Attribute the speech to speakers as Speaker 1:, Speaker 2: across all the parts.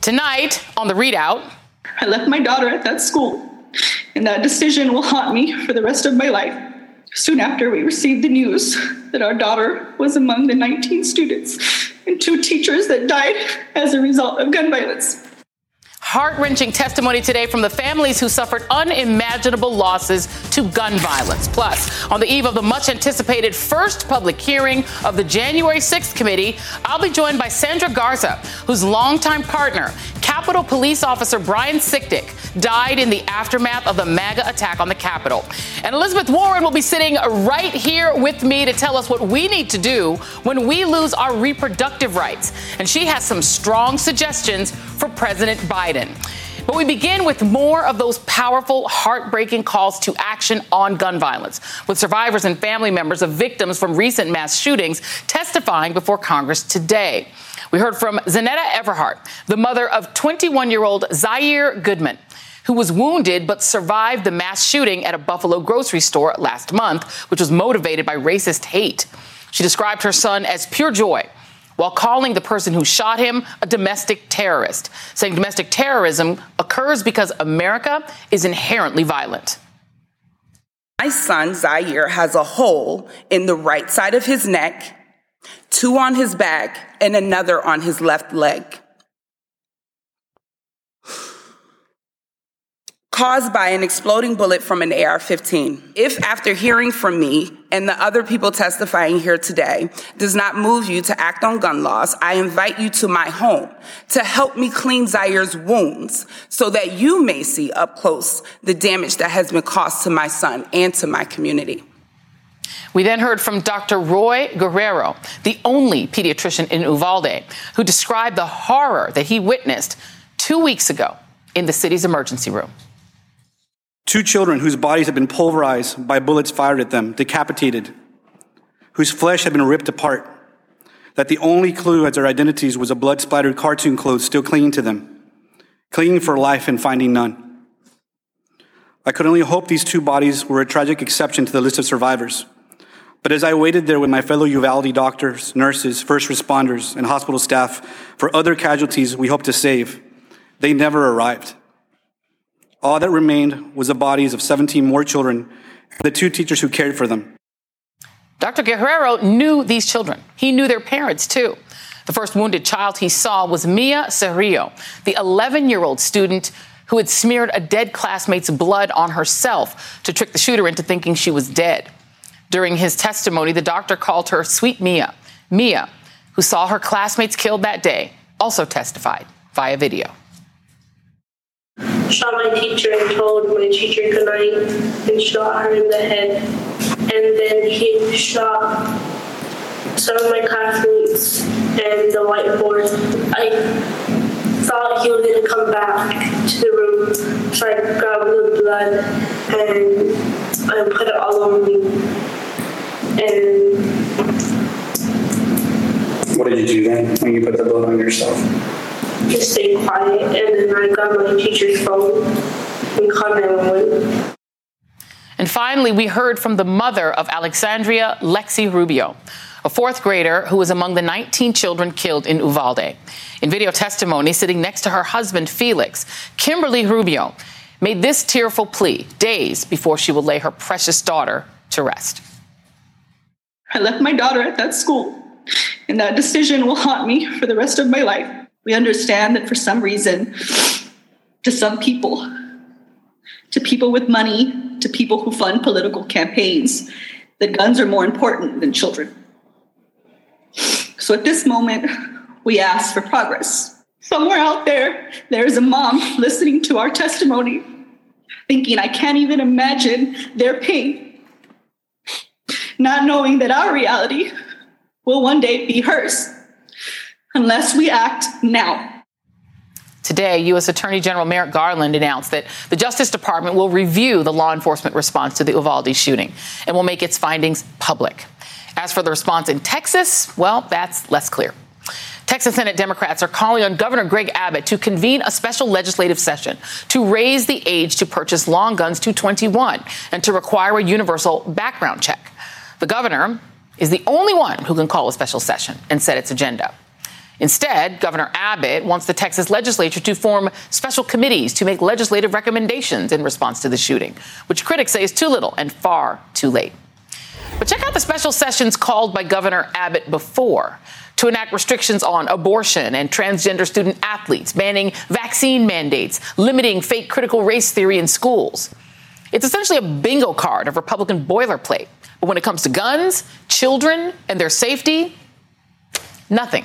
Speaker 1: Tonight on the ReidOut,
Speaker 2: I left my daughter at that school, and that decision will haunt me for the rest of my life. Soon after, we received the news that our daughter was among the 19 students and two teachers that died as a result of gun violence.
Speaker 1: Heart wrenching testimony today from the families who suffered unimaginable losses to gun violence. Plus, on the eve of the much anticipated first public hearing of the January 6th committee, I'll be joined by Sandra Garza, whose longtime partner, Capitol Police Officer Brian Sicknick, died in the aftermath of the MAGA attack on the Capitol. And Elizabeth Warren will be sitting right here with me to tell us what we need to do when we lose our reproductive rights. And she has some strong suggestions for President Biden. But we begin with more of those powerful, heartbreaking calls to action on gun violence, with survivors and family members of victims from recent mass shootings testifying before Congress today. We heard from Zeneta Everhart, the mother of 21 year old Zaire Goodman, who was wounded but survived the mass shooting at a Buffalo grocery store last month, which was motivated by racist hate. She described her son as pure joy while calling the person who shot him a domestic terrorist, saying domestic terrorism occurs because America is inherently violent.
Speaker 3: My son, Zaire, has a hole in the right side of his neck, two on his back, and another on his left leg. caused by an exploding bullet from an AR 15. If, after hearing from me and the other people testifying here today, does not move you to act on gun laws, I invite you to my home to help me clean Zaire's wounds so that you may see up close the damage that has been caused to my son and to my community.
Speaker 1: We then heard from Dr. Roy Guerrero, the only pediatrician in Uvalde, who described the horror that he witnessed two weeks ago in the city's emergency room.
Speaker 4: Two children whose bodies had been pulverized by bullets fired at them, decapitated, whose flesh had been ripped apart, that the only clue as their identities was a blood splattered cartoon clothes still clinging to them, clinging for life and finding none. I could only hope these two bodies were a tragic exception to the list of survivors. But as I waited there with my fellow Uvalde doctors, nurses, first responders, and hospital staff for other casualties we hope to save, they never arrived. All that remained was the bodies of 17 more children and the two teachers who cared for them.
Speaker 1: Dr. Guerrero knew these children. He knew their parents, too. The first wounded child he saw was Mia Cerrillo, the 11 year old student who had smeared a dead classmate's blood on herself to trick the shooter into thinking she was dead. During his testimony, the doctor called her Sweet Mia. Mia, who saw her classmates killed that day, also testified via video
Speaker 5: shot my teacher and told my teacher goodnight and shot her in the head. And then he shot some of my classmates and the whiteboard. I thought he was going to come back to the room, so I grabbed the blood and I put it all over me. And
Speaker 4: what did you do then when you put the blood on yourself?
Speaker 5: just stay quiet. And then I got my teacher's phone and called 911.
Speaker 1: And finally, we heard from the mother of Alexandria Lexi Rubio, a fourth grader who was among the 19 children killed in Uvalde. In video testimony, sitting next to her husband, Felix, Kimberly Rubio made this tearful plea days before she would lay her precious daughter to rest.
Speaker 2: I left my daughter at that school, and that decision will haunt me for the rest of my life. We understand that for some reason, to some people, to people with money, to people who fund political campaigns, that guns are more important than children. So at this moment, we ask for progress. Somewhere out there, there is a mom listening to our testimony, thinking, I can't even imagine their pain, not knowing that our reality will one day be hers unless we act now.
Speaker 1: Today, U.S. Attorney General Merrick Garland announced that the Justice Department will review the law enforcement response to the Uvalde shooting and will make its findings public. As for the response in Texas, well, that's less clear. Texas Senate Democrats are calling on Governor Greg Abbott to convene a special legislative session to raise the age to purchase long guns to 21 and to require a universal background check. The governor is the only one who can call a special session and set its agenda. Instead, Governor Abbott wants the Texas legislature to form special committees to make legislative recommendations in response to the shooting, which critics say is too little and far too late. But check out the special sessions called by Governor Abbott before to enact restrictions on abortion and transgender student athletes, banning vaccine mandates, limiting fake critical race theory in schools. It's essentially a bingo card of Republican boilerplate. But when it comes to guns, children, and their safety, nothing.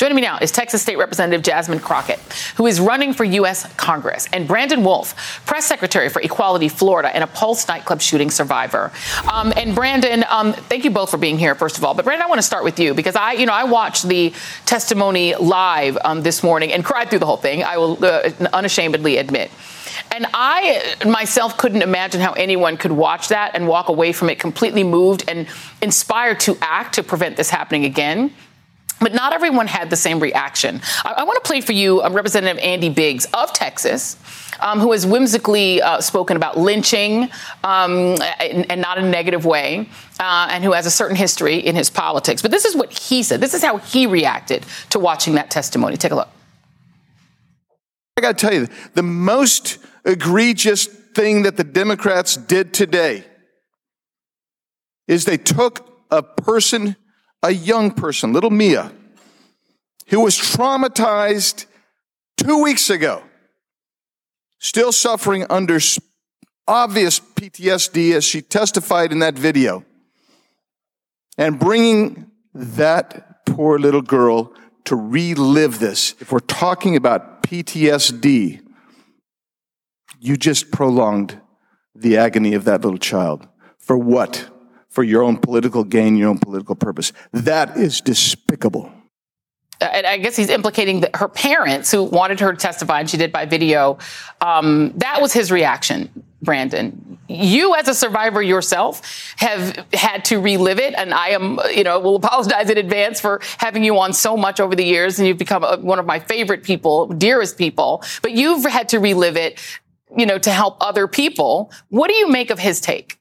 Speaker 1: Joining me now is Texas State Representative Jasmine Crockett, who is running for U.S. Congress, and Brandon Wolf, press secretary for Equality Florida and a Pulse nightclub shooting survivor. Um, and Brandon, um, thank you both for being here, first of all. But Brandon, I want to start with you because I, you know, I watched the testimony live um, this morning and cried through the whole thing. I will uh, unashamedly admit. And I myself couldn't imagine how anyone could watch that and walk away from it completely moved and inspired to act to prevent this happening again. But not everyone had the same reaction. I, I want to play for you um, Representative Andy Biggs of Texas, um, who has whimsically uh, spoken about lynching um, and, and, not in a negative way, uh, and who has a certain history in his politics. But this is what he said. This is how he reacted to watching that testimony. Take a look.
Speaker 6: I got to tell you, the most egregious thing that the Democrats did today is they took a person a young person, little Mia, who was traumatized two weeks ago, still suffering under obvious PTSD as she testified in that video, and bringing that poor little girl to relive this. If we're talking about PTSD, you just prolonged the agony of that little child. For what? for your own political gain, your own political purpose. That is despicable.
Speaker 1: And I guess he's implicating her parents who wanted her to testify, and she did by video. Um, that was his reaction, Brandon. You, as a survivor yourself, have had to relive it, and I am, you know, will apologize in advance for having you on so much over the years, and you've become a, one of my favorite people, dearest people. But you've had to relive it, you know, to help other people. What do you make of his take?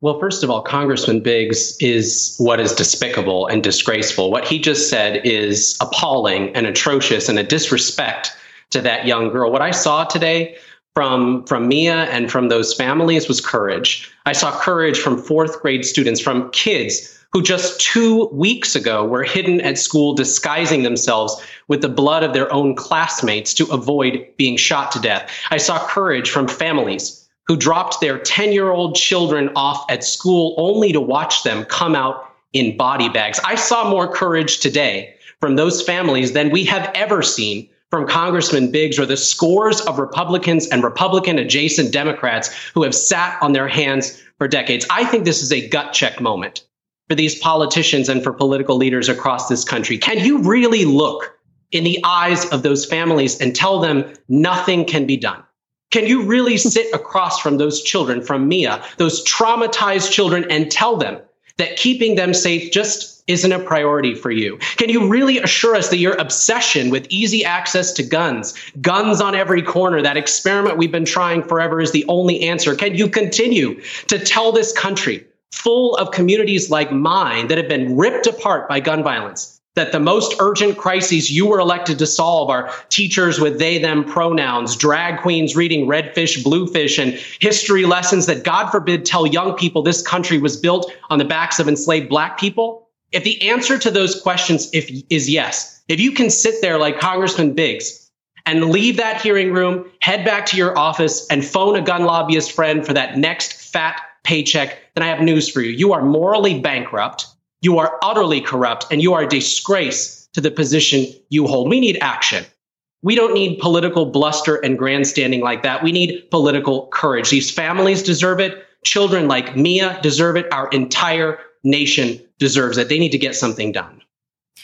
Speaker 7: Well, first of all, Congressman Biggs is what is despicable and disgraceful. What he just said is appalling and atrocious and a disrespect to that young girl. What I saw today from from Mia and from those families was courage. I saw courage from fourth grade students, from kids who just two weeks ago were hidden at school disguising themselves with the blood of their own classmates to avoid being shot to death. I saw courage from families who dropped their 10 year old children off at school only to watch them come out in body bags. I saw more courage today from those families than we have ever seen from Congressman Biggs or the scores of Republicans and Republican adjacent Democrats who have sat on their hands for decades. I think this is a gut check moment for these politicians and for political leaders across this country. Can you really look in the eyes of those families and tell them nothing can be done? Can you really sit across from those children, from Mia, those traumatized children, and tell them that keeping them safe just isn't a priority for you? Can you really assure us that your obsession with easy access to guns, guns on every corner, that experiment we've been trying forever is the only answer? Can you continue to tell this country, full of communities like mine that have been ripped apart by gun violence, that the most urgent crises you were elected to solve are teachers with they them pronouns, drag queens reading redfish, bluefish, and history lessons that, God forbid, tell young people this country was built on the backs of enslaved black people? If the answer to those questions if, is yes, if you can sit there like Congressman Biggs and leave that hearing room, head back to your office, and phone a gun lobbyist friend for that next fat paycheck, then I have news for you. You are morally bankrupt. You are utterly corrupt and you are a disgrace to the position you hold. We need action. We don't need political bluster and grandstanding like that. We need political courage. These families deserve it. Children like Mia deserve it. Our entire nation deserves it. They need to get something done.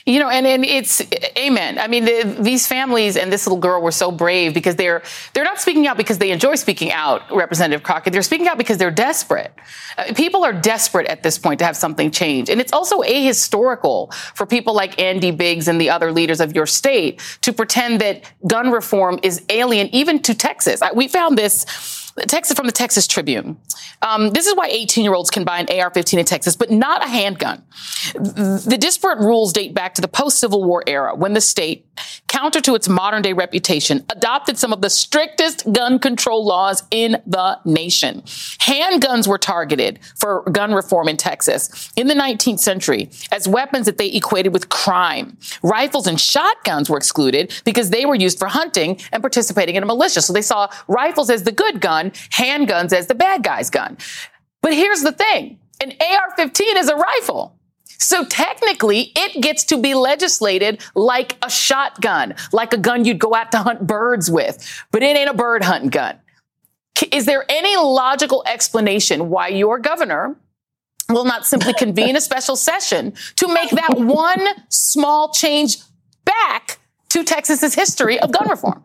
Speaker 1: You know, and, and it's amen. I mean, the, these families and this little girl were so brave because they're they're not speaking out because they enjoy speaking out, Representative Crockett. They're speaking out because they're desperate. Uh, people are desperate at this point to have something change, and it's also ahistorical for people like Andy Biggs and the other leaders of your state to pretend that gun reform is alien even to Texas. We found this Texas from the Texas Tribune. Um, this is why 18 year olds can buy an AR 15 in Texas, but not a handgun. The disparate rules date back to the post Civil War era when the state, counter to its modern day reputation, adopted some of the strictest gun control laws in the nation. Handguns were targeted for gun reform in Texas in the 19th century as weapons that they equated with crime. Rifles and shotguns were excluded because they were used for hunting and participating in a militia. So they saw rifles as the good gun, handguns as the bad guy's gun. But here's the thing an AR 15 is a rifle. So technically, it gets to be legislated like a shotgun, like a gun you'd go out to hunt birds with, but it ain't a bird hunting gun. Is there any logical explanation why your governor will not simply convene a special session to make that one small change back to Texas's history of gun reform?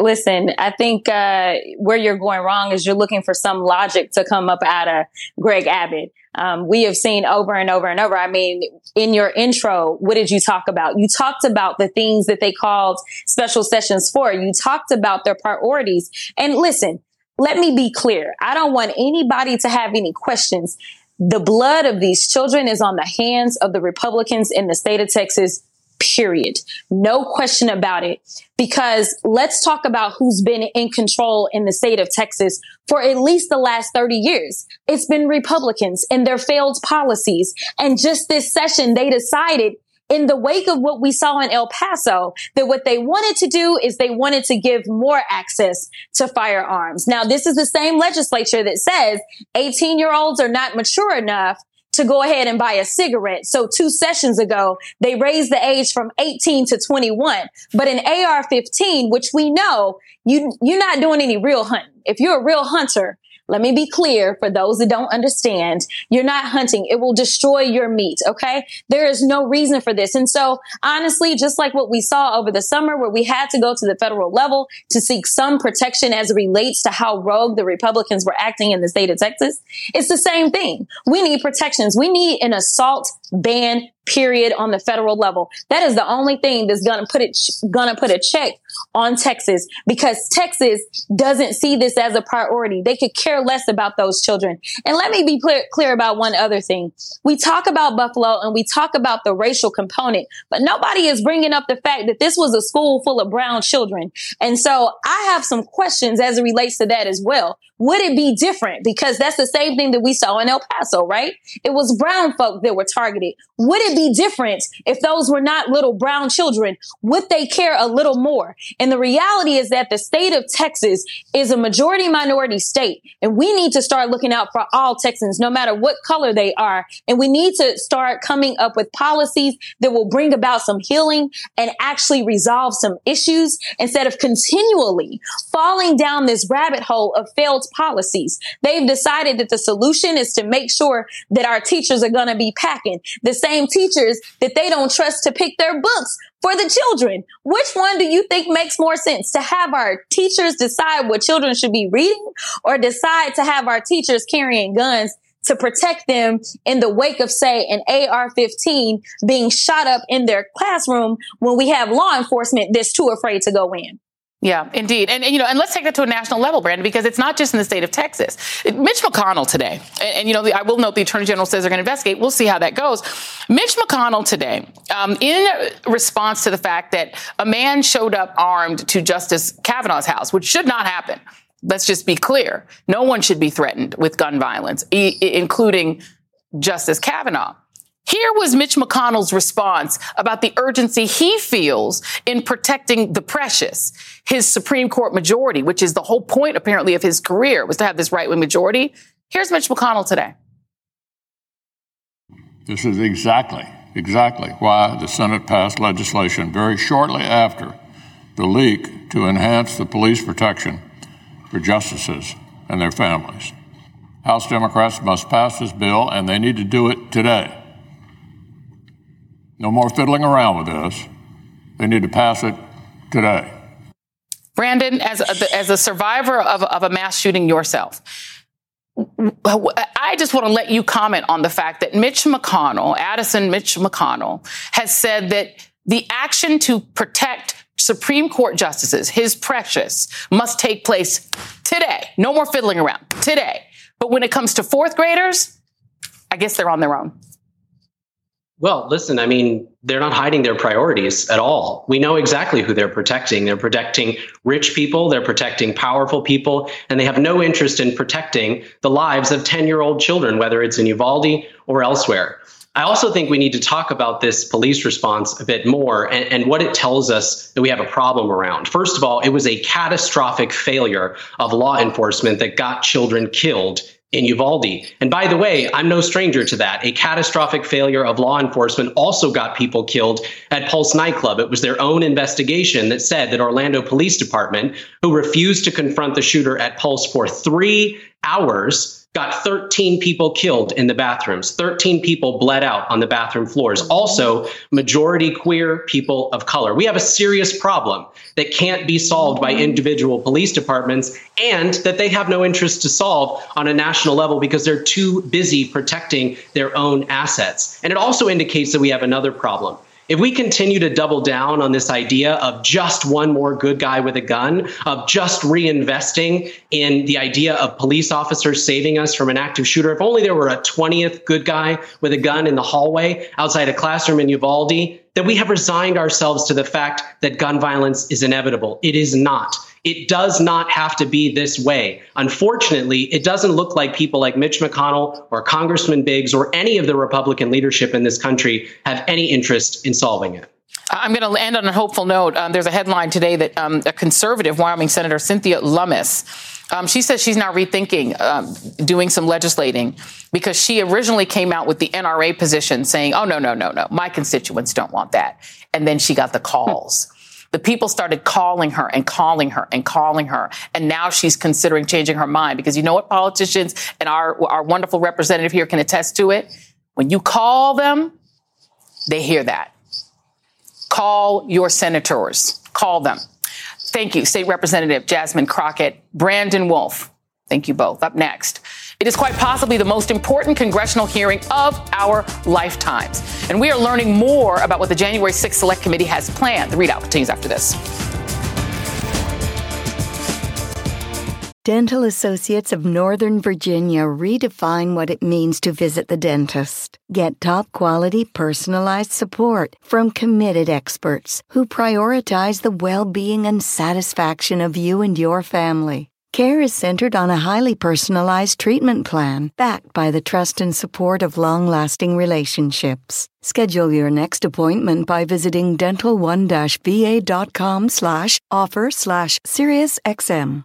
Speaker 8: Listen, I think uh, where you're going wrong is you're looking for some logic to come up out of Greg Abbott. Um, we have seen over and over and over. I mean, in your intro, what did you talk about? You talked about the things that they called special sessions for. You talked about their priorities. And listen, let me be clear. I don't want anybody to have any questions. The blood of these children is on the hands of the Republicans in the state of Texas period. No question about it. Because let's talk about who's been in control in the state of Texas for at least the last 30 years. It's been Republicans and their failed policies. And just this session, they decided in the wake of what we saw in El Paso, that what they wanted to do is they wanted to give more access to firearms. Now, this is the same legislature that says 18 year olds are not mature enough to go ahead and buy a cigarette. So two sessions ago, they raised the age from 18 to 21. But in AR-15, which we know you, you're not doing any real hunting. If you're a real hunter, let me be clear for those that don't understand. You're not hunting. It will destroy your meat. Okay. There is no reason for this. And so honestly, just like what we saw over the summer where we had to go to the federal level to seek some protection as it relates to how rogue the Republicans were acting in the state of Texas, it's the same thing. We need protections. We need an assault ban period on the federal level. That is the only thing that's going to put it, going to put a check on Texas because Texas doesn't see this as a priority. They could care less about those children. And let me be clear, clear about one other thing. We talk about Buffalo and we talk about the racial component, but nobody is bringing up the fact that this was a school full of brown children. And so I have some questions as it relates to that as well. Would it be different? Because that's the same thing that we saw in El Paso, right? It was brown folk that were targeted. Would it be different if those were not little brown children? Would they care a little more? And the reality is that the state of Texas is a majority minority state. And we need to start looking out for all Texans, no matter what color they are. And we need to start coming up with policies that will bring about some healing and actually resolve some issues instead of continually falling down this rabbit hole of failed policies. They've decided that the solution is to make sure that our teachers are going to be packing the same teachers that they don't trust to pick their books for the children. Which one do you think makes more sense to have our teachers decide what children should be reading or decide to have our teachers carrying guns to protect them in the wake of, say, an AR-15 being shot up in their classroom when we have law enforcement that's too afraid to go in?
Speaker 1: Yeah, indeed. And, and, you know, and let's take that to a national level, Brandon, because it's not just in the state of Texas. Mitch McConnell today, and, and you know, the, I will note the attorney general says they're going to investigate. We'll see how that goes. Mitch McConnell today, um, in response to the fact that a man showed up armed to Justice Kavanaugh's house, which should not happen. Let's just be clear. No one should be threatened with gun violence, e- including Justice Kavanaugh. Here was Mitch McConnell's response about the urgency he feels in protecting the precious, his Supreme Court majority, which is the whole point apparently of his career was to have this right wing majority. Here's Mitch McConnell today.
Speaker 9: This is exactly, exactly why the Senate passed legislation very shortly after the leak to enhance the police protection for justices and their families. House Democrats must pass this bill, and they need to do it today. No more fiddling around with this. They need to pass it today.
Speaker 1: Brandon, as a, as a survivor of, of a mass shooting yourself, I just want to let you comment on the fact that Mitch McConnell, Addison Mitch McConnell, has said that the action to protect Supreme Court justices, his precious, must take place today. No more fiddling around. Today. But when it comes to fourth graders, I guess they're on their own.
Speaker 7: Well, listen, I mean, they're not hiding their priorities at all. We know exactly who they're protecting. They're protecting rich people, they're protecting powerful people, and they have no interest in protecting the lives of 10 year old children, whether it's in Uvalde or elsewhere. I also think we need to talk about this police response a bit more and, and, what it tells us that we have a problem around. First of all, it was a catastrophic failure of law enforcement that got children killed in Uvalde. And by the way, I'm no stranger to that. A catastrophic failure of law enforcement also got people killed at Pulse nightclub. It was their own investigation that said that Orlando Police Department, who refused to confront the shooter at Pulse for three hours, got 13 people killed in the bathrooms. 13 people bled out on the bathroom floors. Also, majority queer people of color. We have a serious problem that can't be solved by individual police departments and that they have no interest to solve on a national level because they're too busy protecting their own assets. And it also indicates that we have another problem if we continue to double down on this idea of just one more good guy with a gun, of just reinvesting in the idea of police officers saving us from an active shooter, if only there were a 20th good guy with a gun in the hallway outside a classroom in Uvalde, then we have resigned ourselves to the fact that gun violence is inevitable. It is not. It does not have to be this way. Unfortunately, it doesn't look like people like Mitch McConnell or Congressman Biggs or any of the Republican leadership in this country have any interest in solving it.
Speaker 1: I'm going to end on a hopeful note. Um, there's a headline today that um, a conservative Wyoming Senator Cynthia Lummis, um, she says she's now rethinking um, doing some legislating because she originally came out with the NRA position saying, "Oh no, no, no, no, my constituents don't want that," and then she got the calls. The people started calling her and calling her and calling her. And now she's considering changing her mind because you know what politicians and our, our wonderful representative here can attest to it? When you call them, they hear that. Call your senators. Call them. Thank you, State Representative Jasmine Crockett, Brandon Wolf. Thank you both. Up next. It is quite possibly the most important congressional hearing of our lifetimes. And we are learning more about what the January 6th Select Committee has planned. The ReidOut continues after this.
Speaker 10: Dental Associates of Northern Virginia redefine what it means to visit the dentist. Get top quality personalized support from committed experts who prioritize the well being and satisfaction of you and your family. Care is centered on a highly personalized treatment plan backed by the trust and support of long-lasting relationships. Schedule your next appointment by visiting dental1-va.com slash offer slash SiriusXM.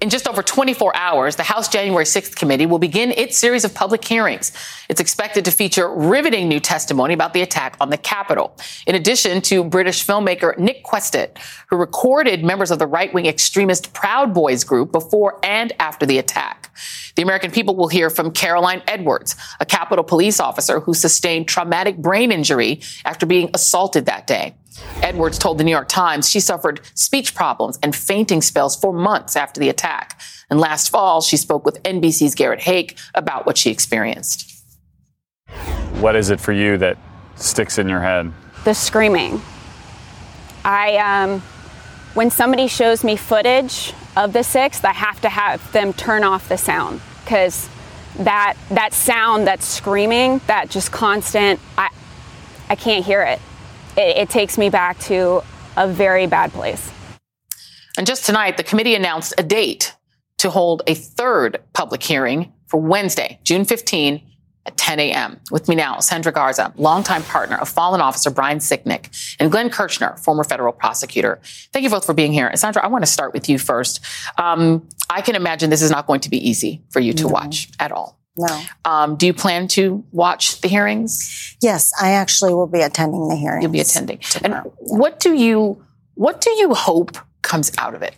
Speaker 1: In just over 24 hours, the House January 6th committee will begin its series of public hearings. It's expected to feature riveting new testimony about the attack on the Capitol. In addition to British filmmaker Nick Quested, who recorded members of the right-wing extremist Proud Boys group before and after the attack. The American people will hear from Caroline Edwards, a Capitol police officer who sustained traumatic brain injury after being assaulted that day. Edwards told the New York Times she suffered speech problems and fainting spells for months after the attack. And last fall, she spoke with NBC's Garrett Haake about what she experienced.
Speaker 11: What is it for you that sticks in your head?
Speaker 12: The screaming. I, um, when somebody shows me footage of the sixth, I have to have them turn off the sound because that that sound, that screaming, that just constant, I, I can't hear it it, it takes me back to a very bad place.
Speaker 1: And just tonight, the committee announced a date to hold a third public hearing for Wednesday, June 15 at 10 a.m. With me now, Sandra Garza, longtime partner of fallen officer Brian Sicknick, and Glenn Kirschner, former federal prosecutor. Thank you both for being here. Sandra, I want to start with you first. Um, I can imagine this is not going to be easy for you to
Speaker 13: No.
Speaker 1: watch at all.
Speaker 13: No.
Speaker 1: Um, do you plan to watch the hearings?
Speaker 13: Yes, I actually will be attending the hearings.
Speaker 1: You'll be attending. And what do you what do you hope comes out of it?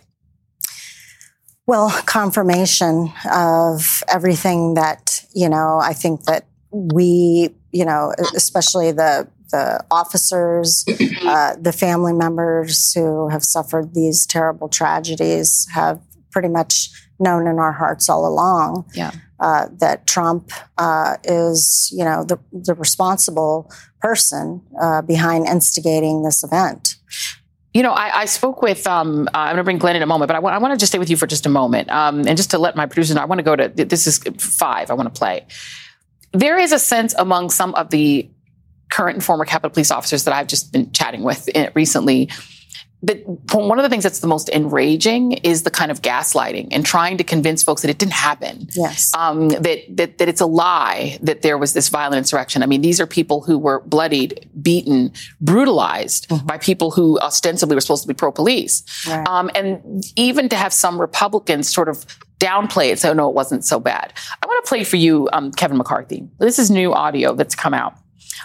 Speaker 13: Well, confirmation of everything that, you know, I think that we, you know, especially the the officers, uh, the family members who have suffered these terrible tragedies have pretty much known in our hearts all along
Speaker 1: Yeah.
Speaker 13: uh, that Trump uh, is, you know, the, the responsible person uh, behind instigating this event.
Speaker 1: You know, I, I spoke with. Um, uh, I'm going to bring Glenn in a moment, but I want I want to just stay with you for just a moment, um, and just to let my producers know. I want to go to this is five. I want to play. There is a sense among some of the current and former Capitol Police officers that I've just been chatting with eh, recently. That one of the things that's the most enraging is the kind of gaslighting and trying to convince folks that it didn't happen.
Speaker 13: Yes.
Speaker 1: Um, that, that that it's a lie that there was this violent insurrection. I mean, these are people who were bloodied, beaten, brutalized by people who ostensibly were supposed to be pro-police.
Speaker 13: Right.
Speaker 1: Um, and even to have some Republicans sort of downplay it, say, "Oh no, it wasn't so bad." I want to play for you, um, Kevin McCarthy. This is new audio that's come out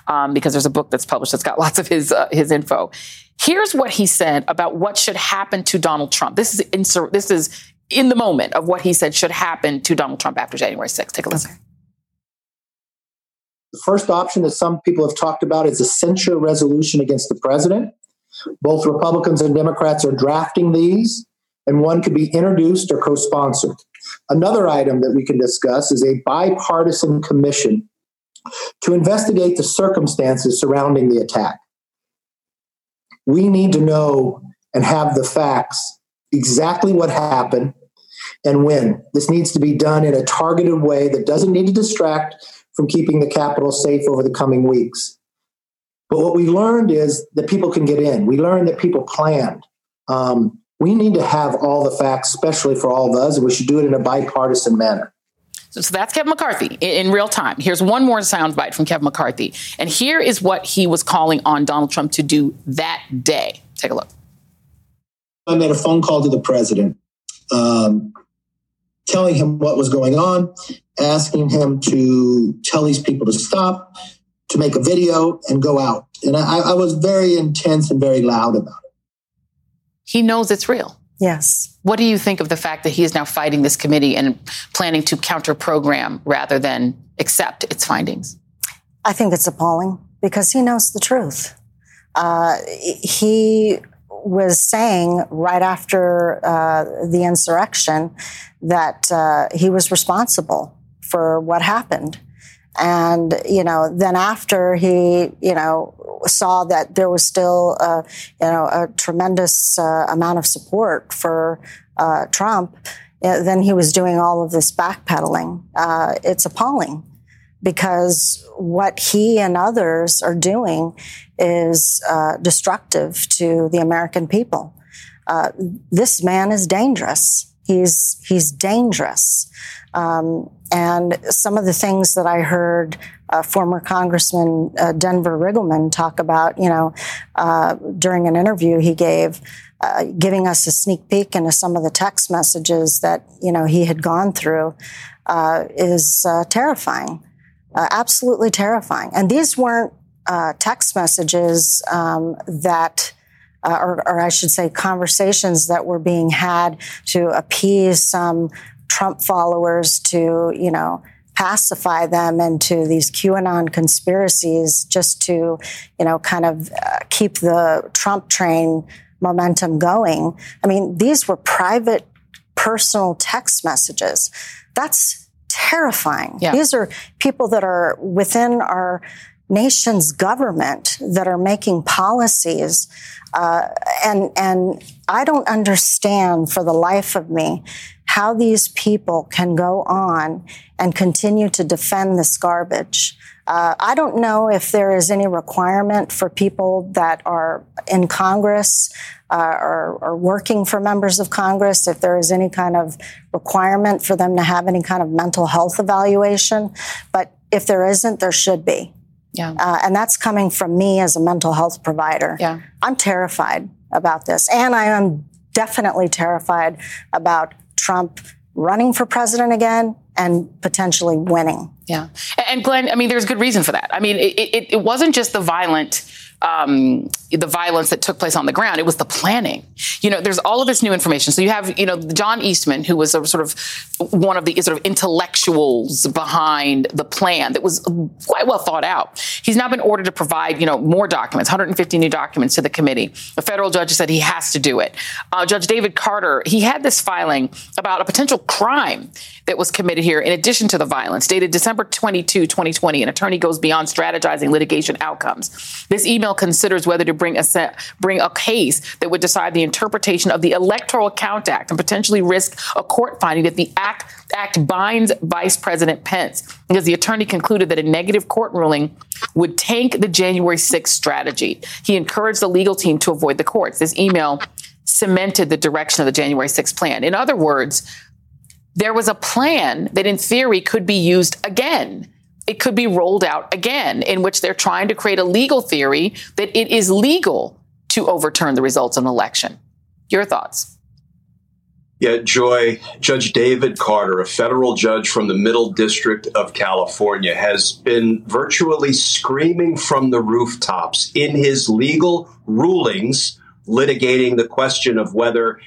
Speaker 1: um, because there's a book that's published that's got lots of his uh, his info. Here's what he said about what should happen to Donald Trump. This is insur- this is in the moment of what he said should happen to Donald Trump after January 6th. Take a listen.
Speaker 14: The first option that some people have talked about is a censure resolution against the president. Both Republicans and Democrats are drafting these, and one could be introduced or co sponsored. Another item that we can discuss is a bipartisan commission to investigate the circumstances surrounding the attack. We need to know and have the facts exactly what happened and when. This needs to be done in a targeted way that doesn't need to distract from keeping the Capitol safe over the coming weeks. But what we learned is that people can get in. We learned that people planned. Um, we need to have all the facts, especially for all of us, and we should do it in a bipartisan manner.
Speaker 1: So, that's Kevin McCarthy in, in real time. Here's one more soundbite from Kevin McCarthy. And here is what he was calling on Donald Trump to do that day. Take a look.
Speaker 14: I made a phone call to the president, um, telling him what was going on, asking him to tell these people to stop, to make a video, and go out. And I, I was very intense and very loud about it.
Speaker 1: He knows it's real.
Speaker 13: Yes.
Speaker 1: What do you think of the fact that he is now fighting this committee and planning to counter program rather than accept its findings?
Speaker 13: I think it's appalling because he knows the truth. Uh, he was saying right after uh, the insurrection that uh, he was responsible for what happened. And, you know, then after he, you know, saw that there was still, uh, you know, a tremendous uh, amount of support for uh, Trump, uh, then he was doing all of this backpedaling. Uh, it's appalling because what he and others are doing is uh, destructive to the American people. Uh, this man is dangerous. He's he's dangerous. Um, and some of the things that I heard uh, former Congressman uh, Denver Riggleman talk about, you know, uh, during an interview he gave, uh, giving us a sneak peek into some of the text messages that you know he had gone through, uh, is uh, terrifying, absolutely terrifying. And these weren't text messages um, that. Uh, or, or I should say, conversations that were being had to appease some Trump followers to, you know, pacify them into these QAnon conspiracies just to, you know, kind of uh, keep the Trump train momentum going. I mean, these were private, personal text messages. That's terrifying.
Speaker 1: Yeah.
Speaker 13: These are people that are within our nation's government that are making policies. Uh, and, and I don't understand for the life of me how these people can go on and continue to defend this garbage. Uh, I don't know if there is any requirement for people that are in Congress uh, or, or, working for members of Congress, if there is any kind of requirement for them to have any kind of mental health evaluation. But if there isn't, there should be.
Speaker 1: Yeah.
Speaker 13: Uh, and that's coming from me as a mental health provider.
Speaker 1: Yeah.
Speaker 13: I'm terrified about this. And I am definitely terrified about Trump running for president again and potentially winning.
Speaker 1: Yeah. And Glenn, I mean, there's good reason for that. I mean, it, it, it wasn't just the violent um, the violence that took place on the ground. It was the planning. You know, there's all of this new information. So you have, you know, John Eastman, who was a, sort of one of the sort of intellectuals behind the plan that was quite well thought out. He's now been ordered to provide, you know, more documents, 150 new documents to the committee. The federal judge said he has to do it. Uh, judge David Carter, he had this filing about a potential crime that was committed here in addition to the violence, dated December 22, 2020. An attorney goes beyond strategizing litigation outcomes. This email considers whether to bring a bring a case that would decide the interpretation of the Electoral Count Act and potentially risk a court finding that the act act binds Vice President Pence because the attorney concluded that a negative court ruling would tank the January 6th strategy. He encouraged the legal team to avoid the courts. This email cemented the direction of the January 6th plan. In other words, there was a plan that in theory could be used again it could be rolled out again, in which they're trying to create a legal theory that it is legal to overturn the results of an election. Your thoughts?
Speaker 15: Yeah, Joy, Judge David Carter, a federal judge from the Middle District of California, has been virtually screaming from the rooftops in his legal rulings, litigating the question of whether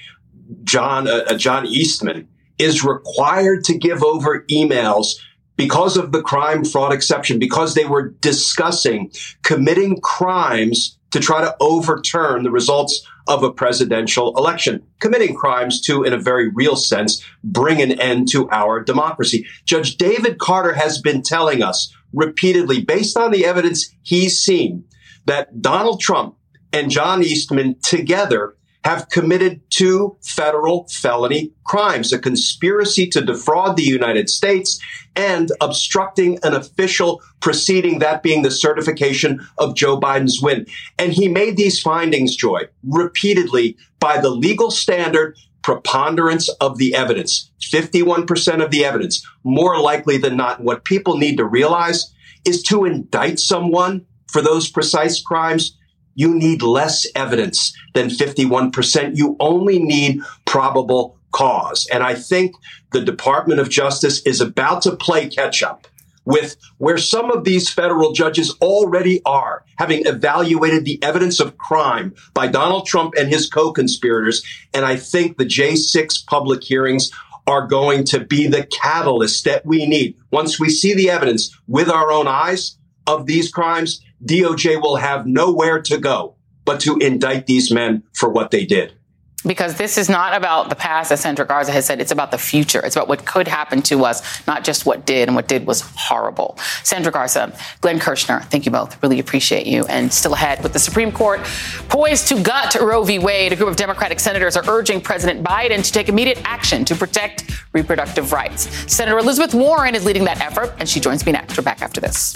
Speaker 15: John, uh, uh John Eastman is required to give over emails because of the crime fraud exception, because they were discussing committing crimes to try to overturn the results of a presidential election, committing crimes to, in a very real sense, bring an end to our democracy. Judge David Carter has been telling us repeatedly, based on the evidence he's seen, that Donald Trump and John Eastman together have committed two federal felony crimes, a conspiracy to defraud the United States and obstructing an official proceeding, that being the certification of Joe Biden's win. And he made these findings, Joy, repeatedly by the legal standard preponderance of the evidence, 51% of the evidence, more likely than not. What people need to realize is to indict someone for those precise crimes you need less evidence than 51%. You only need probable cause. And I think the Department of Justice is about to play catch up with where some of these federal judges already are, having evaluated the evidence of crime by Donald Trump and his co-conspirators. And I think the J6 public hearings are going to be the catalyst that we need. Once we see the evidence with our own eyes of these crimes, DOJ will have nowhere to go but to indict these men for what they did.
Speaker 1: Because this is not about the past, as Sandra Garza has said. It's about the future. It's about what could happen to us, not just what did, and what did was horrible. Sandra Garza, Glenn Kirschner, thank you both. Really appreciate you. And still ahead with the Supreme Court poised to gut Roe v. Wade, a group of Democratic senators are urging President Biden to take immediate action to protect reproductive rights. Senator Elizabeth Warren is leading that effort, and she joins me next. We're back after this.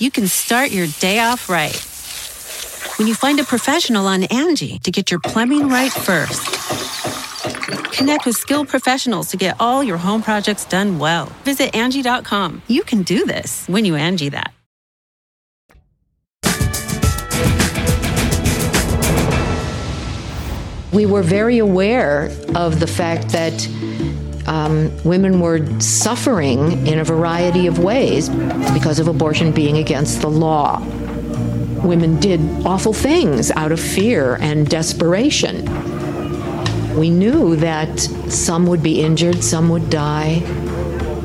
Speaker 16: you can start your day off right. When you find a professional on Angie to get your plumbing right first. Connect with skilled professionals to get all your home projects done well. Visit Angie.com. You can do this when you Angie that.
Speaker 17: We were very aware of the fact that um, women were suffering in a variety of ways because of abortion being against the law. women did awful things out of fear and desperation. We knew that some would be injured, some would die.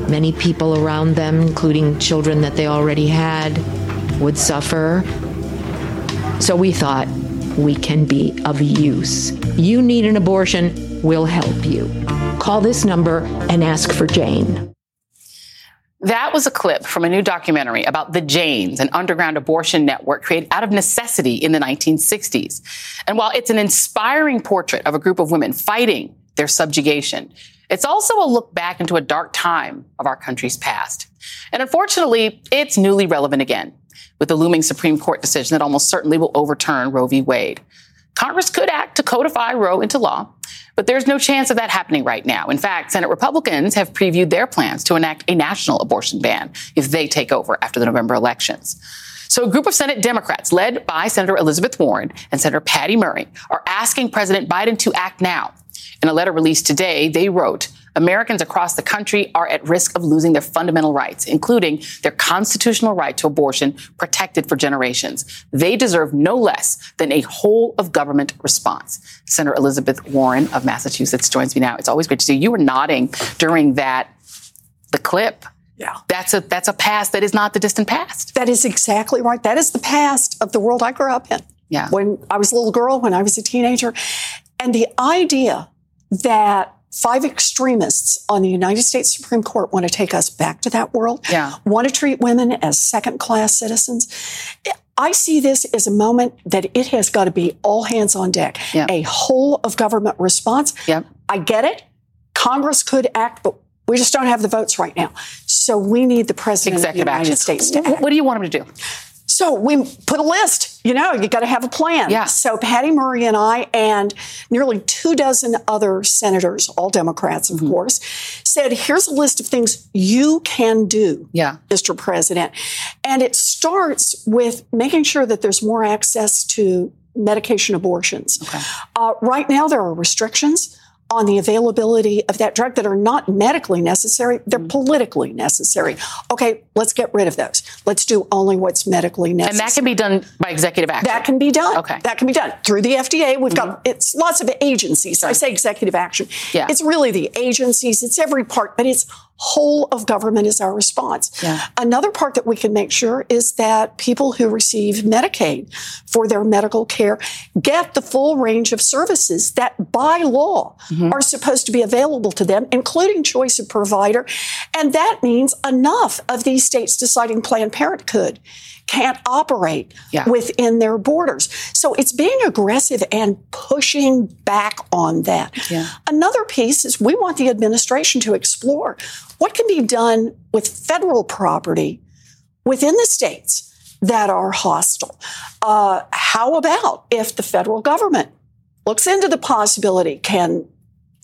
Speaker 17: Many people around them, including children that they already had, would suffer. So we thought, we can be of use. You need an abortion, we'll help you. Call this number and ask for Jane.
Speaker 1: That was a clip from a new documentary about the Janes, an underground abortion network created out of necessity in the 1960s. And while it's an inspiring portrait of a group of women fighting their subjugation, it's also a look back into a dark time of our country's past. And unfortunately, it's newly relevant again with the looming Supreme Court decision that almost certainly will overturn Roe v. Wade. Congress could act to codify Roe into law, but there's no chance of that happening right now. In fact, Senate Republicans have previewed their plans to enact a national abortion ban if they take over after the November elections. So a group of Senate Democrats led by Senator Elizabeth Warren and Senator Patty Murray are asking President Biden to act now. In a letter released today, they wrote, Americans across the country are at risk of losing their fundamental rights, including their constitutional right to abortion protected for generations. They deserve no less than a whole of government response. Senator Elizabeth Warren of Massachusetts joins me now. It's always great to see you. You were nodding during that, the clip.
Speaker 18: Yeah.
Speaker 1: That's a that's a past that is not the distant past.
Speaker 18: That is exactly right. That is the past of the world I grew up in.
Speaker 1: Yeah.
Speaker 18: When I was a little girl, when I was a teenager. And the idea that five extremists on the United States Supreme Court want to take us back to that world,
Speaker 1: Yeah.
Speaker 18: want to treat women as second class citizens. I see this as a moment that it has got to be all hands on deck, yeah. a whole of government response.
Speaker 1: Yep.
Speaker 18: I get it. Congress could act, but we just don't have the votes right now. So we need the president
Speaker 1: Executive
Speaker 18: of the United
Speaker 1: action.
Speaker 18: States to act.
Speaker 1: What do you want him to do?
Speaker 18: So we put a list. You know, you got to have a plan. Yeah. So Patty Murray and I and nearly two dozen other senators, all Democrats,
Speaker 1: Mm-hmm.
Speaker 18: of course, said, "Here's a list of things you can do,
Speaker 1: yeah.
Speaker 18: Mr. President." And it starts with making sure that there's more access to medication abortions. Uh, right now, there are restrictions on the availability of that drug that are not medically necessary, they're
Speaker 1: Mm-hmm.
Speaker 18: politically necessary. Okay, let's get rid of those. Let's do only what's medically necessary.
Speaker 1: And that can be done by executive action.
Speaker 18: That can be done.
Speaker 1: Okay. Mm-hmm.
Speaker 18: That can be done through the FDA. We've got it's lots of agencies. I say executive action.
Speaker 1: Yeah.
Speaker 18: It's really the agencies. It's every part, but it's whole of government is our response.
Speaker 1: Yeah.
Speaker 18: Another part that we can make sure is that people who receive Medicaid for their medical care get the full range of services that by law
Speaker 1: Mm-hmm.
Speaker 18: are supposed to be available to them, including choice of provider. And that means enough of these states deciding Planned Parenthood can't operate
Speaker 1: Yeah.
Speaker 18: within their borders. So it's being aggressive and pushing back on that.
Speaker 1: Yeah.
Speaker 18: Another piece is we want the administration to explore what can be done with federal property within the states that are hostile. Uh, how about if the federal government looks into the possibility? Can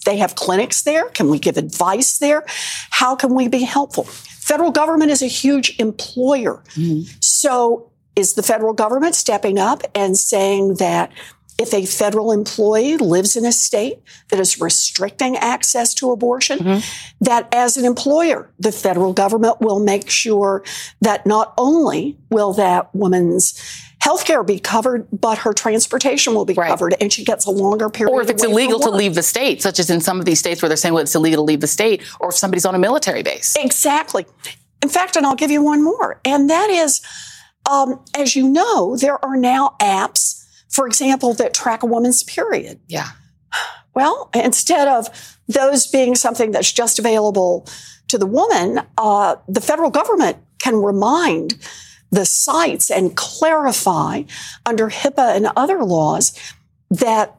Speaker 18: they have clinics there? Can we give advice there? How can we be helpful? Federal government is a huge employer. Mm-hmm. So is the federal government stepping up and saying that if a federal employee lives in a state that is restricting access to abortion, that as an employer, the federal government will make sure that not only will that woman's health care be covered, but her transportation will be covered and she gets a longer period.
Speaker 1: Or if it's illegal to leave the state, such as in some of these states where they're saying well, it's illegal to leave the state, or if somebody's on a military base.
Speaker 18: Exactly. In fact, and I'll give you one more, and that is, um, as you know, there are now apps, for example, that track a woman's period.
Speaker 1: Yeah.
Speaker 18: Well, instead of those being something that's just available to the woman, uh, the federal government can remind the sites and clarify under HIPAA and other laws that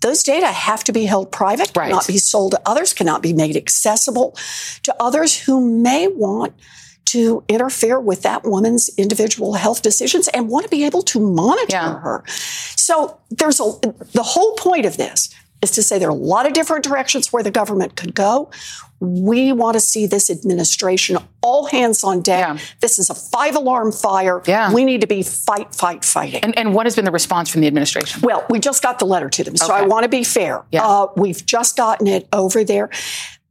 Speaker 18: those data have to be held private, cannot be sold to others, cannot be made accessible to others who may want to interfere with that woman's individual health decisions and want to be able to monitor her. So there's a the whole point of this is to say there are a lot of different directions where the government could go. We want to see this administration all hands on deck. This is a five alarm fire.
Speaker 1: Yeah.
Speaker 18: We need to be fight, fight, fighting.
Speaker 1: And, and what has been the response from the administration?
Speaker 18: Well, we just got the letter to them, so
Speaker 1: Okay.
Speaker 18: I want to be fair. Uh, we've just gotten it over there.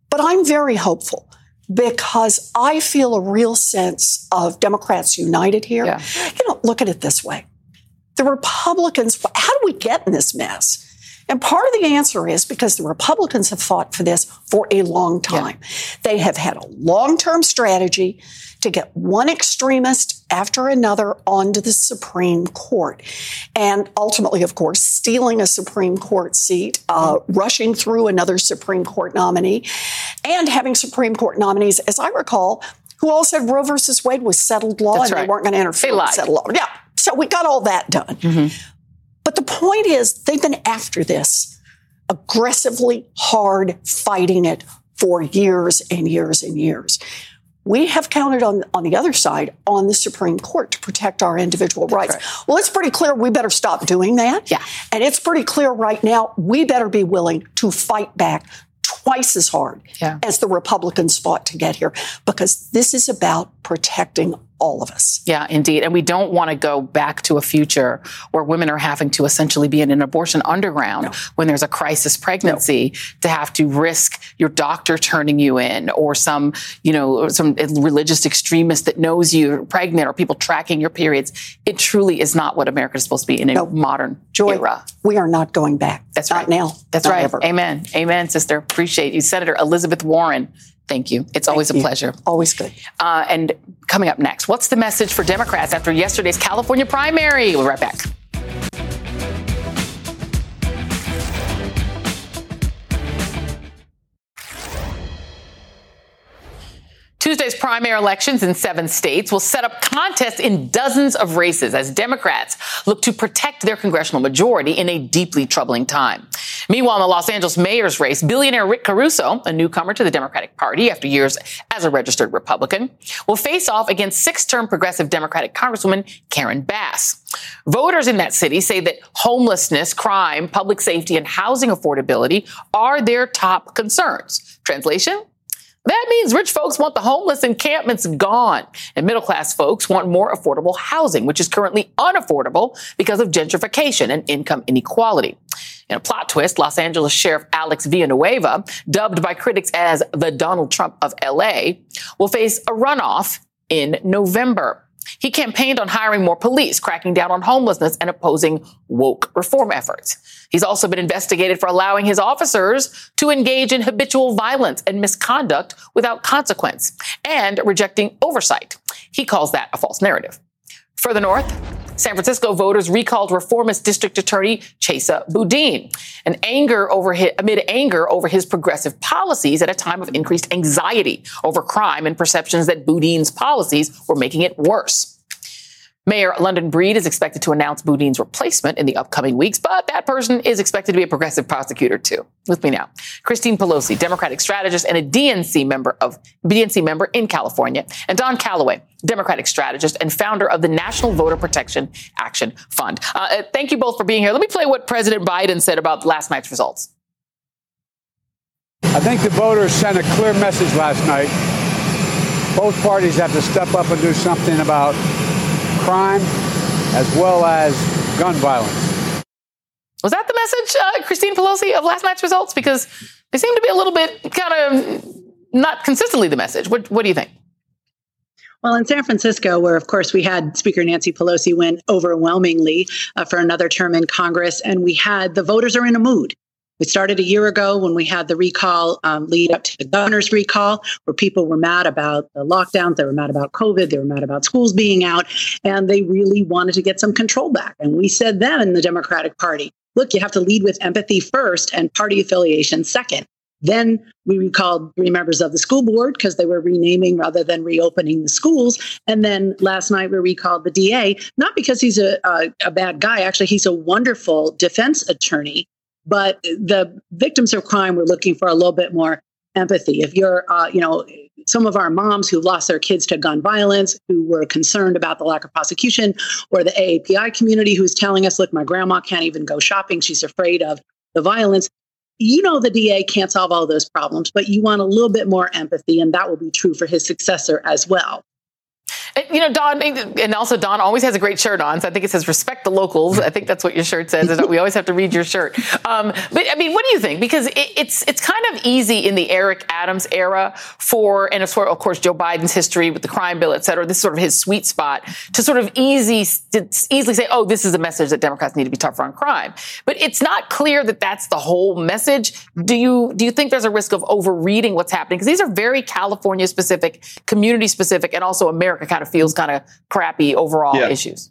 Speaker 18: But I'm very hopeful because I feel a real sense of Democrats united here. You know, look at it this way. the Republicans, how do we get in this mess? And part of the answer is because the Republicans have fought for this for a long time. Yeah. They have had a long term strategy to get one extremist after another onto the Supreme Court. And ultimately, of course, stealing a Supreme Court seat, uh, rushing through another Supreme Court nominee, and having Supreme Court nominees, as I recall, who all said Roe versus Wade was settled law
Speaker 1: That's
Speaker 18: and
Speaker 1: right.
Speaker 18: they weren't going to interfere
Speaker 1: They
Speaker 18: with settled law. Yeah. So we got all that done.
Speaker 1: Mm-hmm.
Speaker 18: But the point is, they've been after this aggressively hard, fighting it for years and years and years. We have counted on, on the other side on the Supreme Court to protect our individual rights. Well, it's pretty clear we better stop doing that.
Speaker 1: Yeah.
Speaker 18: And it's pretty clear right now we better be willing to fight back twice as hard
Speaker 1: Yeah.
Speaker 18: as the Republicans fought to get here because this is about protecting all of us.
Speaker 1: Yeah, indeed. And we don't want to go back to a future where women are having to essentially be in an abortion underground when there's a crisis pregnancy to have to risk your doctor turning you in or some, you know, some religious extremist that knows you're pregnant or people tracking your periods. It truly is not what America is supposed to be in a modern
Speaker 18: Joy,
Speaker 1: era.
Speaker 18: we are not going back.
Speaker 1: That's
Speaker 18: not
Speaker 1: right.
Speaker 18: now.
Speaker 1: That's right.
Speaker 18: ever.
Speaker 1: Amen. Amen, sister. Appreciate you. Senator Elizabeth Warren. Thank you. It's always a
Speaker 18: you.
Speaker 1: pleasure.
Speaker 18: Always good.
Speaker 1: Uh, and coming up next, what's the message for Democrats after yesterday's California primary? We'll be right back. Tuesday's primary elections in seven states will set up contests in dozens of races as Democrats look to protect their congressional majority in a deeply troubling time. Meanwhile, in the Los Angeles mayor's race, billionaire Rick Caruso, a newcomer to the Democratic Party after years as a registered Republican, will face off against six-term progressive Democratic Congresswoman Karen Bass. Voters in that city say that homelessness, crime, public safety, and housing affordability are their top concerns. Translation? That means rich folks want the homeless encampments gone, and middle class folks want more affordable housing, which is currently unaffordable because of gentrification and income inequality. In a plot twist, Los Angeles Sheriff Alex Villanueva, dubbed by critics as the Donald Trump of LA, will face a runoff in November. He campaigned on hiring more police, cracking down on homelessness, and opposing woke reform efforts. He's also been investigated for allowing his officers to engage in habitual violence and misconduct without consequence and rejecting oversight. He calls that a false narrative. Further north, San Francisco voters recalled reformist district attorney Chesa Boudin, an anger over his, amid anger over his progressive policies at a time of increased anxiety over crime and perceptions that Boudin's policies were making it worse. Mayor London Breed is expected to announce Boudin's replacement in the upcoming weeks, but that person is expected to be a progressive prosecutor too. With me now, Christine Pelosi, Democratic strategist and a DNC member of DNC member in California, and Don Calloway, Democratic strategist and founder of the National Voter Protection Action Fund. Uh, thank you both for being here. Let me play what President Biden said about last night's results.
Speaker 19: I think the voters sent a clear message last night. Both parties have to step up and do something about crime as well as gun violence.
Speaker 1: Was that the message, uh, Christine Pelosi, of last night's results? Because they seem to be a little bit kind of not consistently the message. What, what do you think?
Speaker 20: Well, in San Francisco, where of course we had Speaker Nancy Pelosi win overwhelmingly uh, for another term in Congress, and we had the voters are in a mood. We started a year ago when we had the recall um, lead up to the governor's recall, where people were mad about the lockdowns, they were mad about COVID, they were mad about schools being out, and they really wanted to get some control back. And we said then in the Democratic Party, look, you have to lead with empathy first and party affiliation second. Then we recalled three members of the school board because they were renaming rather than reopening the schools. And then last night we recalled the DA, not because he's a, a, a bad guy. Actually, he's a wonderful defense attorney. But the victims of crime were looking for a little bit more empathy. If you're, uh, you know, some of our moms who lost their kids to gun violence, who were concerned about the lack of prosecution, or the AAPI community who's telling us, look, my grandma can't even go shopping. She's afraid of the violence. You know, the DA can't solve all those problems, but you want a little bit more empathy, and that will be true for his successor as well.
Speaker 1: You know, Don, and also Don always has a great shirt on. So I think it says "Respect the locals." I think that's what your shirt says. We always have to read your shirt. Um, but I mean, what do you think? Because it, it's it's kind of easy in the Eric Adams era for, and of course Joe Biden's history with the crime bill, et cetera. This is sort of his sweet spot to sort of easy easily say, "Oh, this is a message that Democrats need to be tougher on crime." But it's not clear that that's the whole message. Do you do you think there's a risk of overreading what's happening? Because these are very California specific, community specific, and also America kind of feels kind of crappy overall
Speaker 21: Yeah.
Speaker 1: issues.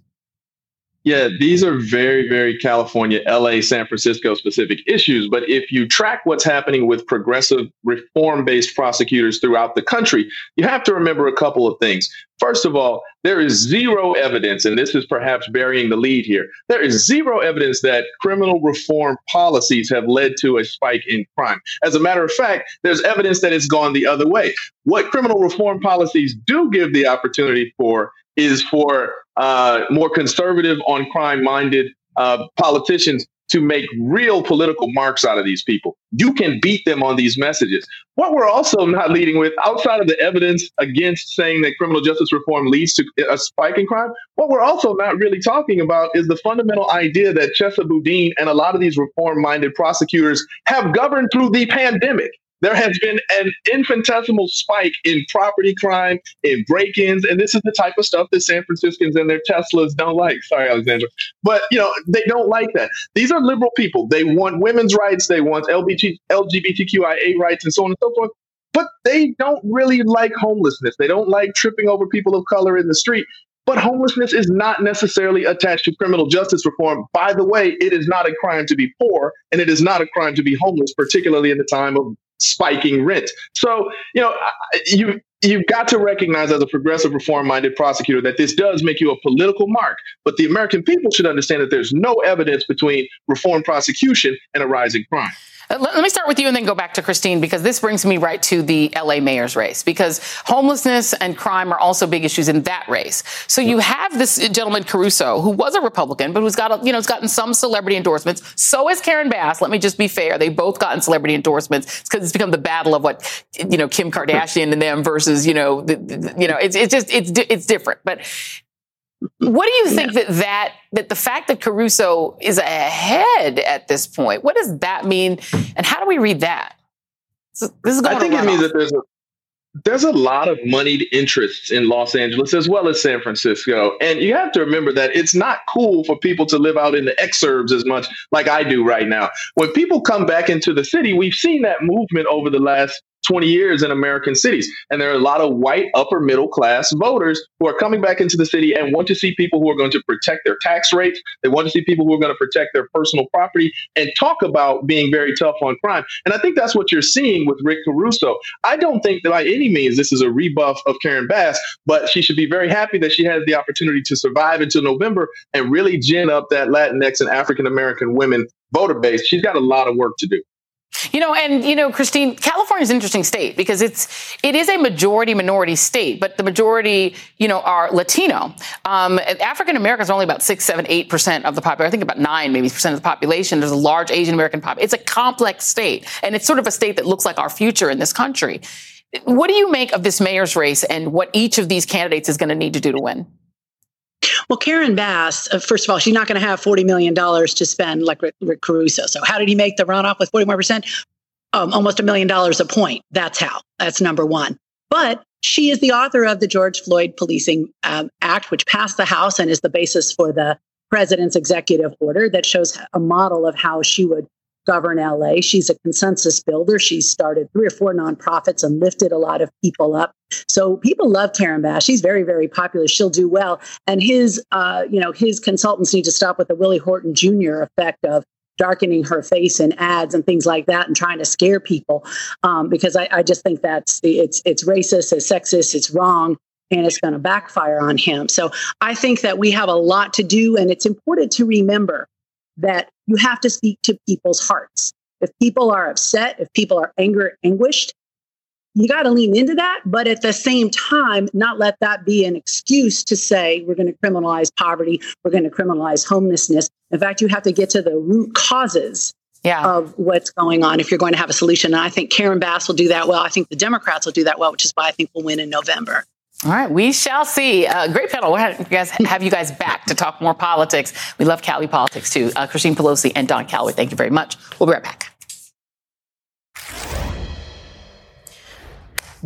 Speaker 21: Yeah, these are very, very California, LA, San Francisco specific issues. But if you track what's happening with progressive reform based prosecutors throughout the country, you have to remember a couple of things. First of all, there is zero evidence, and this is perhaps burying the lead here. There is zero evidence that criminal reform policies have led to a spike in crime. As a matter of fact, there's evidence that it's gone the other way. What criminal reform policies do give the opportunity for is for uh, more conservative on crime minded uh, politicians to make real political marks out of these people. You can beat them on these messages. What we're also not leading with, outside of the evidence against saying that criminal justice reform leads to a spike in crime, what we're also not really talking about is the fundamental idea that Chesa Boudin and a lot of these reform minded prosecutors have governed through the pandemic. There has been an infinitesimal spike in property crime, in break ins, and this is the type of stuff that San Franciscans and their Teslas don't like. Sorry, Alexandra. But, you know, they don't like that. These are liberal people. They want women's rights, they want LGBT, LGBTQIA rights, and so on and so forth. But they don't really like homelessness. They don't like tripping over people of color in the street. But homelessness is not necessarily attached to criminal justice reform. By the way, it is not a crime to be poor, and it is not a crime to be homeless, particularly in the time of spiking rent. So, you know, you you've got to recognize as a progressive reform minded prosecutor that this does make you a political mark. But the American people should understand that there's no evidence between reform prosecution and a rising crime.
Speaker 1: Uh, Let, me start with you and then go back to Christine because this brings me right to the LA mayor's race because homelessness and crime are also big issues in that race. So you have this gentleman Caruso who was a Republican but who's got a, you know has gotten some celebrity endorsements. So has Karen Bass. Let me just be fair; they've both gotten celebrity endorsements because it's become the battle of what you know Kim Kardashian and them versus you know the, the- you know it's it's just it's it's different, but. What do you think that that that the fact that Caruso is ahead at this point? What does that mean, and how do we read that? So this is going
Speaker 21: I think
Speaker 1: to
Speaker 21: it means
Speaker 1: off.
Speaker 21: that there's a there's a lot of moneyed interests in Los Angeles as well as San Francisco. And you have to remember that it's not cool for people to live out in the exurbs as much like I do right now. When people come back into the city, we've seen that movement over the last 20 years in American cities. And there are a lot of white upper middle class voters who are coming back into the city and want to see people who are going to protect their tax rates. They want to see people who are going to protect their personal property and talk about being very tough on crime. And I think that's what you're seeing with Rick Caruso. I don't think that by any means this is a rebuff of Karen Bass, but she should be very happy that she has the opportunity to survive until November and really gin up that Latinx and African American women voter base. She's got a lot of work to do.
Speaker 1: You know, and you know, Christine, California is an interesting state because it's it is a majority minority state, but the majority, you know, are Latino. Um, African Americans are only about six, seven, eight percent of the population. I think about nine, maybe percent of the population. There's a large Asian American population. It's a complex state, and it's sort of a state that looks like our future in this country. What do you make of this mayor's race and what each of these candidates is going to need to do to win?
Speaker 20: Well, Karen Bass, uh, first of all, she's not going to have $40 million to spend like Rick, Rick Caruso. So, how did he make the runoff with 41%? Um, almost a million dollars a point. That's how. That's number one. But she is the author of the George Floyd Policing um, Act, which passed the House and is the basis for the president's executive order that shows a model of how she would govern LA. She's a consensus builder. She started three or four nonprofits and lifted a lot of people up. So people love Karen Bass. She's very, very popular. She'll do well. And his, uh, you know, his consultants need to stop with the Willie Horton Jr. effect of darkening her face in ads and things like that and trying to scare people um, because I, I just think that's the, it's it's racist, it's sexist, it's wrong. And it's going to backfire on him. So I think that we have a lot to do, and it's important to remember that you have to speak to people's hearts. If people are upset, if people are anger, anguished, you got to lean into that. But at the same time, not let that be an excuse to say we're going to criminalize poverty, we're going to criminalize homelessness. In fact, you have to get to the root causes of what's going on if you're going to have a solution. And I think Karen Bass will do that well. I think the Democrats will do that well, which is why I think we'll win in November.
Speaker 1: All right, we shall see. Uh, great panel. We'll have you, guys, have you guys back to talk more politics. We love Cali politics too. Uh, Christine Pelosi and Don Calloway, thank you very much. We'll be right back.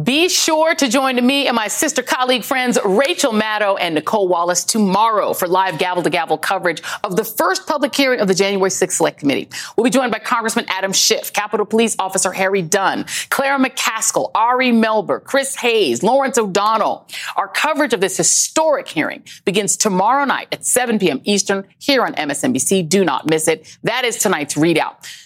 Speaker 1: Be sure to join me and my sister colleague friends Rachel Maddow and Nicolle Wallace tomorrow for live gavel to gavel coverage of the first public hearing of the January 6th Select Committee. We'll be joined by Congressman Adam Schiff, Capitol Police Officer Harry Dunn, Claire McCaskill, Ari Melber, Chris Hayes, Lawrence O'Donnell. Our coverage of this historic hearing begins tomorrow night at 7 p.m. Eastern here on MSNBC. Do not miss it. That is tonight's ReidOut.